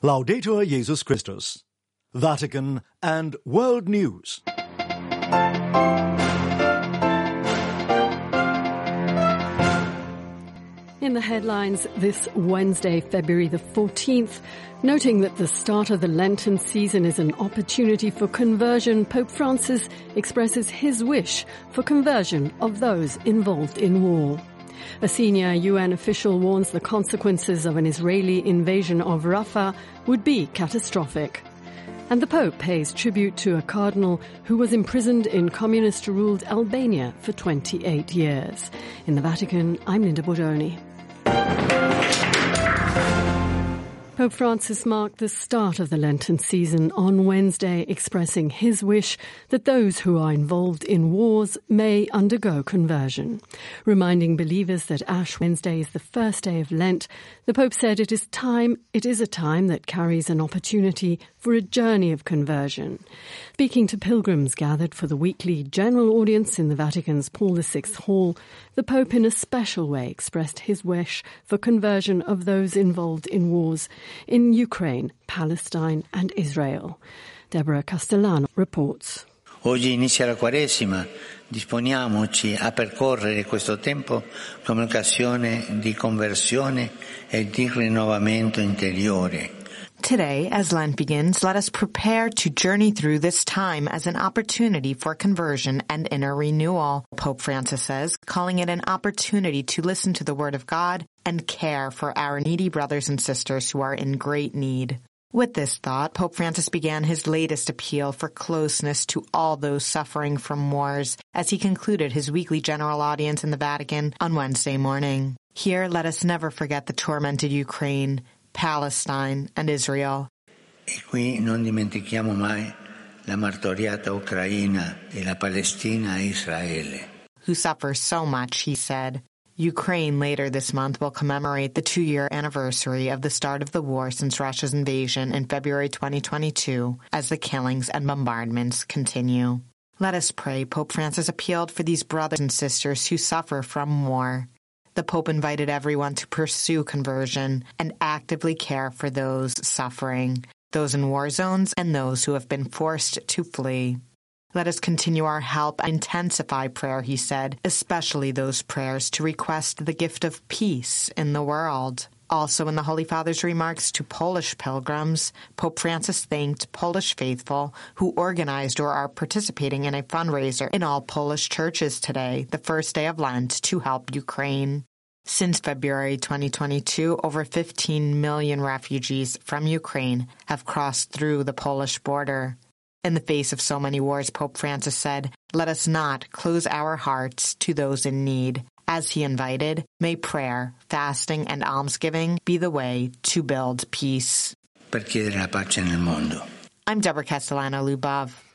Laudetur Jesus Christus. Vatican and World News. In the headlines this Wednesday, February the 14th, noting that the start of the Lenten season is an opportunity for conversion, Pope Francis expresses his wish for conversion of those involved in war. A senior UN official warns the consequences of an Israeli invasion of Rafah would be catastrophic. And the Pope pays tribute to a cardinal who was imprisoned in communist-ruled Albania for 28 years. In the Vatican, I'm Linda Bordoni. Pope Francis marked the start of the Lenten season on Wednesday, expressing his wish that those who are involved in wars may undergo conversion. Reminding believers that Ash Wednesday is the first day of Lent, the Pope said it is time, it is a time that carries an opportunity for a journey of conversion. Speaking to pilgrims gathered for the weekly general audience in the Vatican's Paul VI Hall, the Pope in a special way expressed his wish for conversion of those involved in wars in Ukraine, Palestine and Israel. Deborah Castellano reports. Oggi inizia la Quaresima, disponiamoci a percorrere questo tempo come occasione di conversione e di rinnovamento interiore. Today, as Lent begins, let us prepare to journey through this time as an opportunity for conversion and inner renewal, Pope Francis says, calling it an opportunity to listen to the Word of God and care for our needy brothers and sisters who are in great need. With this thought, Pope Francis began his latest appeal for closeness to all those suffering from wars as he concluded his weekly general audience in the Vatican on Wednesday morning. Here, let us never forget the tormented Ukraine, Palestine, and Israel. E qui non dimentichiamo mai la martoriata Ucraina e la Palestina e Israele. Who suffer so much, he said. Ukraine later this month will commemorate the two-year anniversary of the start of the war since Russia's invasion in February 2022 as the killings and bombardments continue. Let us pray, Pope Francis appealed for these brothers and sisters who suffer from war. The Pope invited everyone to pursue conversion and actively care for those suffering, those in war zones and those who have been forced to flee. Let us continue our help and intensify prayer, he said, especially those prayers to request the gift of peace in the world. Also, in the Holy Father's remarks to Polish pilgrims, Pope Francis thanked Polish faithful who organized or are participating in a fundraiser in all Polish churches today, the first day of Lent, to help Ukraine. Since February 2022, over 15 million refugees from Ukraine have crossed through the Polish border. In the face of so many wars, Pope Francis said, let us not close our hearts to those in need. As he invited, may prayer, fasting, and almsgiving be the way to build peace. Per chiedere la pace nel mondo. I'm Deborah Castellano Lubov.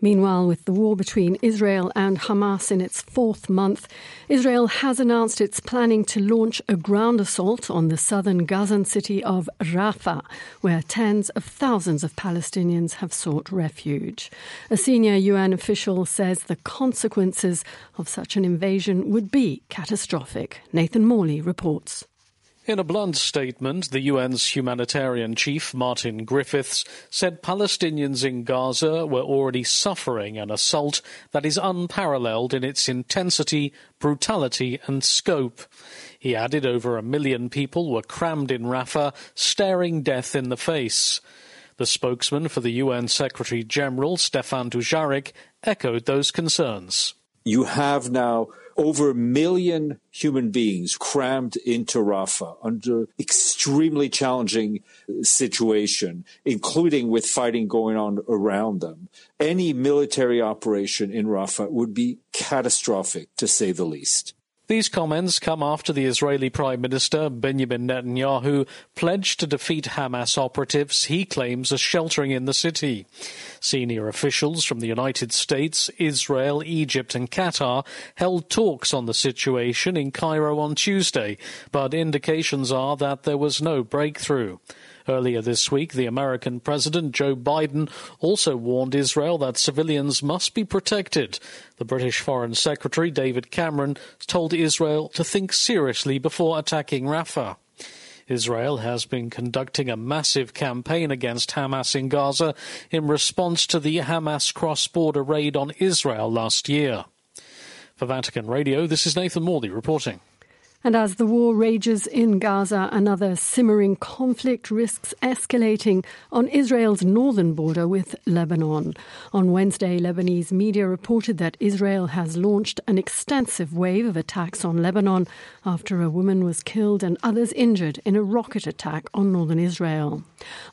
Meanwhile, with the war between Israel and Hamas in its fourth month, Israel has announced it's planning to launch a ground assault on the southern Gazan city of Rafah, where tens of thousands of Palestinians have sought refuge. A senior UN official says the consequences of such an invasion would be catastrophic. Nathan Morley reports. In a blunt statement, the UN's humanitarian chief, Martin Griffiths, said Palestinians in Gaza were already suffering an assault that is unparalleled in its intensity, brutality, and scope. He added over a million people were crammed in Rafah, staring death in the face. The spokesman for the UN Secretary General, Stéphane Dujarric, echoed those concerns. You have now over a million human beings crammed into Rafah under extremely challenging situation, including with fighting going on around them. Any military operation in Rafah would be catastrophic, to say the least. These comments come after the Israeli Prime Minister Benjamin Netanyahu pledged to defeat Hamas operatives he claims are sheltering in the city. Senior officials from the United States, Israel, Egypt, and Qatar held talks on the situation in Cairo on Tuesday, but indications are that there was no breakthrough. Earlier this week, the American President Joe Biden also warned Israel that civilians must be protected. The British Foreign Secretary David Cameron told Israel to think seriously before attacking Rafah. Israel has been conducting a massive campaign against Hamas in Gaza in response to the Hamas cross-border raid on Israel last year. For Vatican Radio, this is Nathan Morley reporting. And as the war rages in Gaza, another simmering conflict risks escalating on Israel's northern border with Lebanon. On Wednesday, Lebanese media reported that Israel has launched an extensive wave of attacks on Lebanon after a woman was killed and others injured in a rocket attack on northern Israel.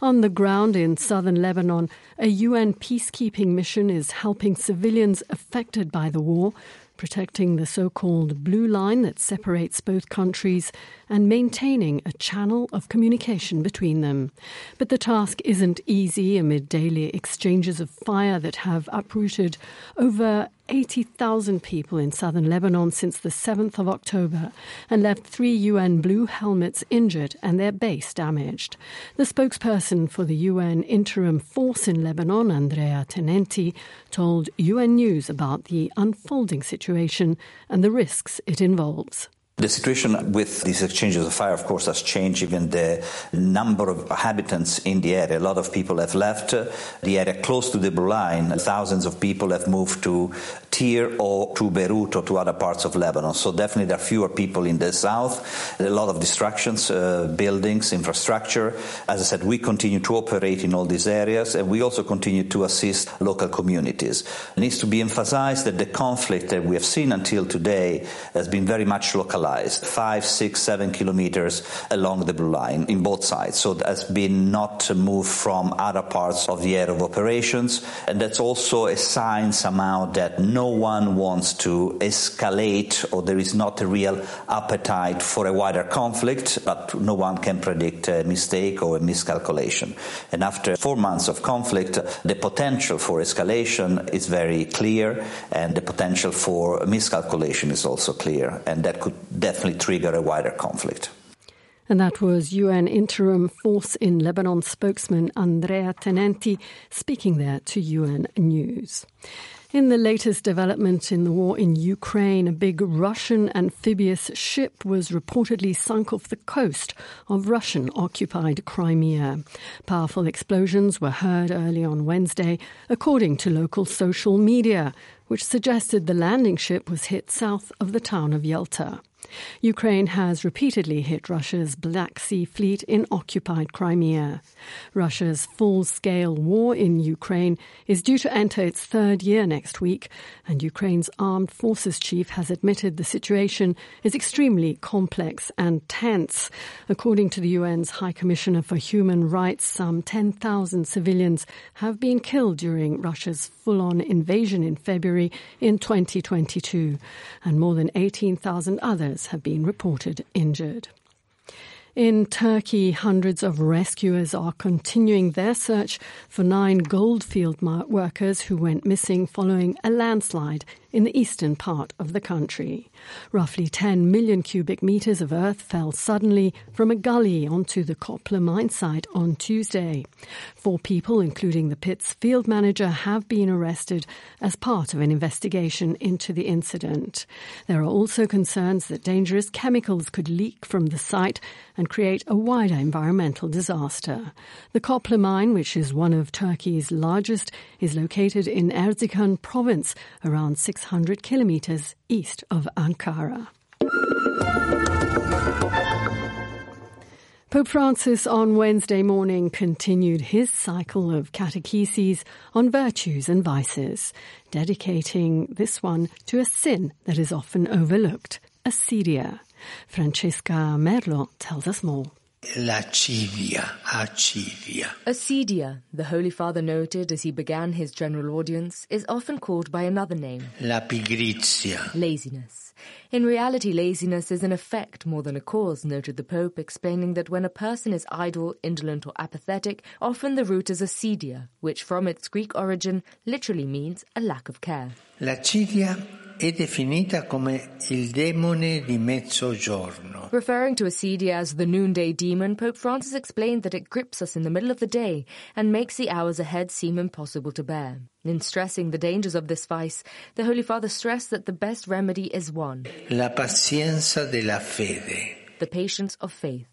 On the ground in southern Lebanon, a UN peacekeeping mission is helping civilians affected by the war protecting the so called blue line that separates both countries and maintaining a channel of communication between them. But the task isn't easy amid daily exchanges of fire that have uprooted over 80,000 people in southern Lebanon since the 7th of October and left three UN Blue Helmets injured and their base damaged. The spokesperson for the UN interim force in Lebanon, Andrea Tenenti, told UN News about the unfolding situation and the risks it involves. The situation with these exchanges of fire, of course, has changed even the number of inhabitants in the area. A lot of people have left the area close to the blue line. Thousands of people have moved to Tyre or to Beirut or to other parts of Lebanon. So definitely there are fewer people in the south. A lot of destructions, uh, buildings, infrastructure. As I said, we continue to operate in all these areas and we also continue to assist local communities. It needs to be emphasized that the conflict that we have seen until today has been very much localized five, six, seven kilometers along the blue line in both sides. So that has been not moved from other parts of the area of operations. And that's also a sign somehow that no one wants to escalate or there is not a real appetite for a wider conflict, but no one can predict a mistake or a miscalculation. And after four months of conflict, the potential for escalation is very clear and the potential for miscalculation is also clear. And that could definitely trigger a wider conflict. And that was UN Interim Force in Lebanon spokesman Andrea Tenenti speaking there to UN News. In the latest development in the war in Ukraine, a big Russian amphibious ship was reportedly sunk off the coast of Russian occupied Crimea. Powerful explosions were heard early on Wednesday, according to local social media, which suggested the landing ship was hit south of the town of Yalta. Ukraine has repeatedly hit Russia's Black Sea fleet in occupied Crimea. Russia's full scale war in Ukraine is due to enter its third year next week, and Ukraine's armed forces chief has admitted the situation is extremely complex and tense. According to the UN's High Commissioner for Human Rights, some 10,000 civilians have been killed during Russia's full on invasion in February in 2022, and more than 18,000 others have been reported injured. In Turkey, hundreds of rescuers are continuing their search for nine goldfield workers who went missing following a landslide in the eastern part of the country. Roughly 10 million cubic meters of earth fell suddenly from a gully onto the Çöpler mine site on Tuesday. Four people, including the pit's field manager, have been arrested as part of an investigation into the incident. There are also concerns that dangerous chemicals could leak from the site and create a wider environmental disaster. The Çöpler mine, which is one of Turkey's largest, is located in Erzincan province, around 600 kilometers east of Ankara. Pope Francis on Wednesday morning continued his cycle of catecheses on virtues and vices, dedicating this one to a sin that is often overlooked, acedia. Francesca Merlo tells us more. L'accidia, accidia. Acedia, the Holy Father noted as he began his general audience, is often called by another name. La pigrizia. Laziness. In reality, laziness is an effect more than a cause, noted the Pope, explaining that when a person is idle, indolent, or apathetic, often the root is acedia, which from its Greek origin literally means a lack of care. L'accidia è definita come il demone di mezzogiorno. Referring to acedia as the noonday demon, Pope Francis explained that it grips us in the middle of the day and makes the hours ahead seem impossible to bear. In stressing the dangers of this vice, the Holy Father stressed that the best remedy is one La pazienza della fede. the patience of faith.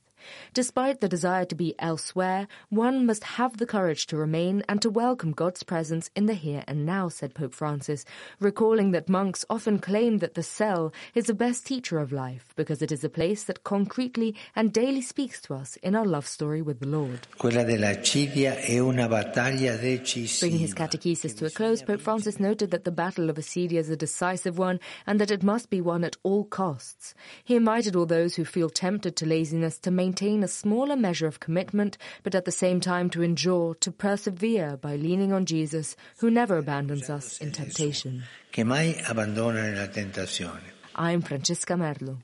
Despite the desire to be elsewhere, one must have the courage to remain and to welcome God's presence in the here and now, said Pope Francis, recalling that monks often claim that the cell is the best teacher of life because it is a place that concretely and daily speaks to us in our love story with the Lord. Quella dell'accidia è una battaglia decisiva. Bringing his catechesis to a close, Pope Francis noted that the Battle of Acedia is a decisive one and that it must be won at all costs. He invited all those who feel tempted to laziness to maintain a smaller measure of commitment, but at the same time to endure, to persevere by leaning on Jesus, who never abandons us in temptation. Che mai abbandona nella tentazione. I'm Francesca Merlo.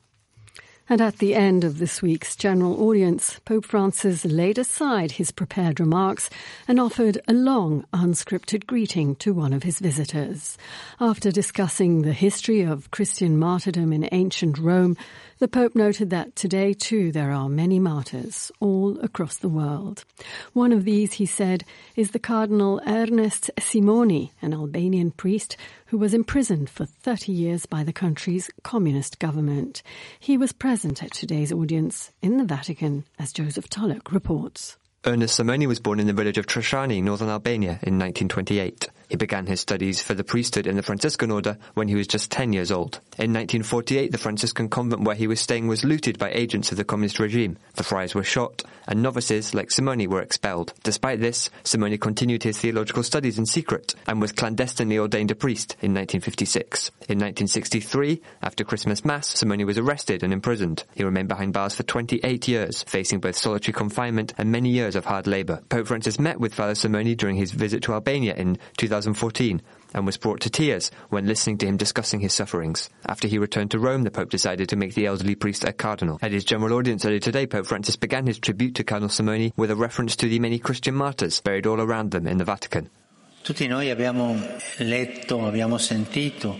And at the end of this week's general audience, Pope Francis laid aside his prepared remarks and offered a long, unscripted greeting to one of his visitors. After discussing the history of Christian martyrdom in ancient Rome, the Pope noted that today too there are many martyrs all across the world. One of these, he said, is the Cardinal Ernest Simoni, an Albanian priest who was imprisoned for 30 years by the country's communist government. He was present at today's audience in the Vatican, as Joseph Tulloch reports. Ernest Simoni was born in the village of Troshani, northern Albania, in 1928. He began his studies for the priesthood in the Franciscan order when he was just 10 years old. In 1948, the Franciscan convent where he was staying was looted by agents of the communist regime. The friars were shot, and novices like Simoni were expelled. Despite this, Simoni continued his theological studies in secret and was clandestinely ordained a priest in 1956. In 1963, after Christmas Mass, Simoni was arrested and imprisoned. He remained behind bars for 28 years, facing both solitary confinement and many years of hard labor. Pope Francis met with Father Simoni during his visit to Albania in 2014 and was brought to tears when listening to him discussing his sufferings. After he returned to Rome, the Pope decided to make the elderly priest a cardinal. At his general audience earlier today, Pope Francis began his tribute to Cardinal Simoni with a reference to the many Christian martyrs buried all around them in the Vatican. Tutti noi abbiamo letto, abbiamo sentito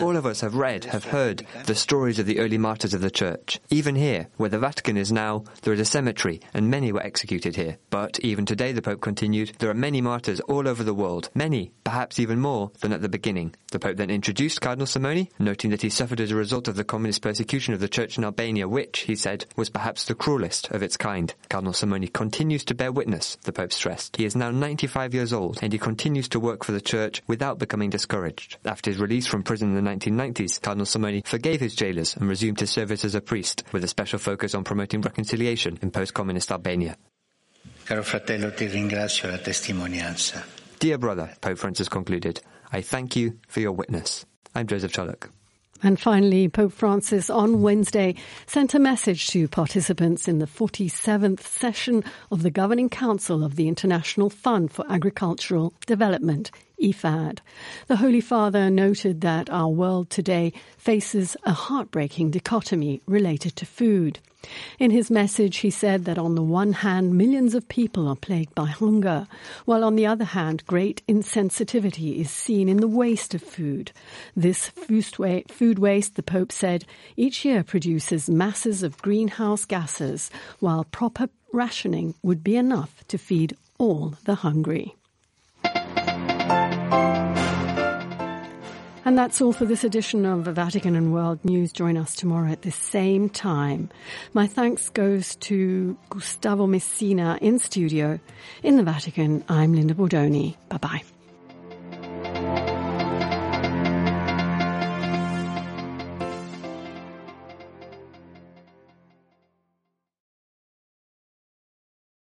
all of us have read, have heard the stories of the early martyrs of the Church. Even here, where the Vatican is now, there is a cemetery, and many were executed here. But even today, the Pope continued, there are many martyrs all over the world, many, perhaps even more than at the beginning. The Pope then introduced Cardinal Simoni, noting that he suffered as a result of the communist persecution of the Church in Albania, which, he said, was perhaps the cruelest of its kind. Cardinal Simoni continues to bear witness, the Pope stressed. He is now 95 years old, and he continues to work for the Church without becoming discouraged. After his release from prison in the 1990s, Cardinal Simoni forgave his jailers and resumed his service as a priest, with a special focus on promoting reconciliation in post-communist Albania. Caro fratello, ti ringrazio la testimonianza. Dear brother, Pope Francis concluded, I thank you for your witness. I'm Joseph Tulloch. And finally, Pope Francis on Wednesday sent a message to participants in the 47th session of the Governing Council of the International Fund for Agricultural Development, IFAD. The Holy Father noted that our world today faces a heartbreaking dichotomy related to food. In his message, he said that on the one hand, millions of people are plagued by hunger, while on the other hand, great insensitivity is seen in the waste of food. This food waste, the Pope said, each year produces masses of greenhouse gases, while proper rationing would be enough to feed all the hungry. That's all for this edition of Vatican and World News. Join us tomorrow at the same time. My thanks goes to Gustavo Messina in studio. In the Vatican, I'm Linda Bordoni. Bye bye.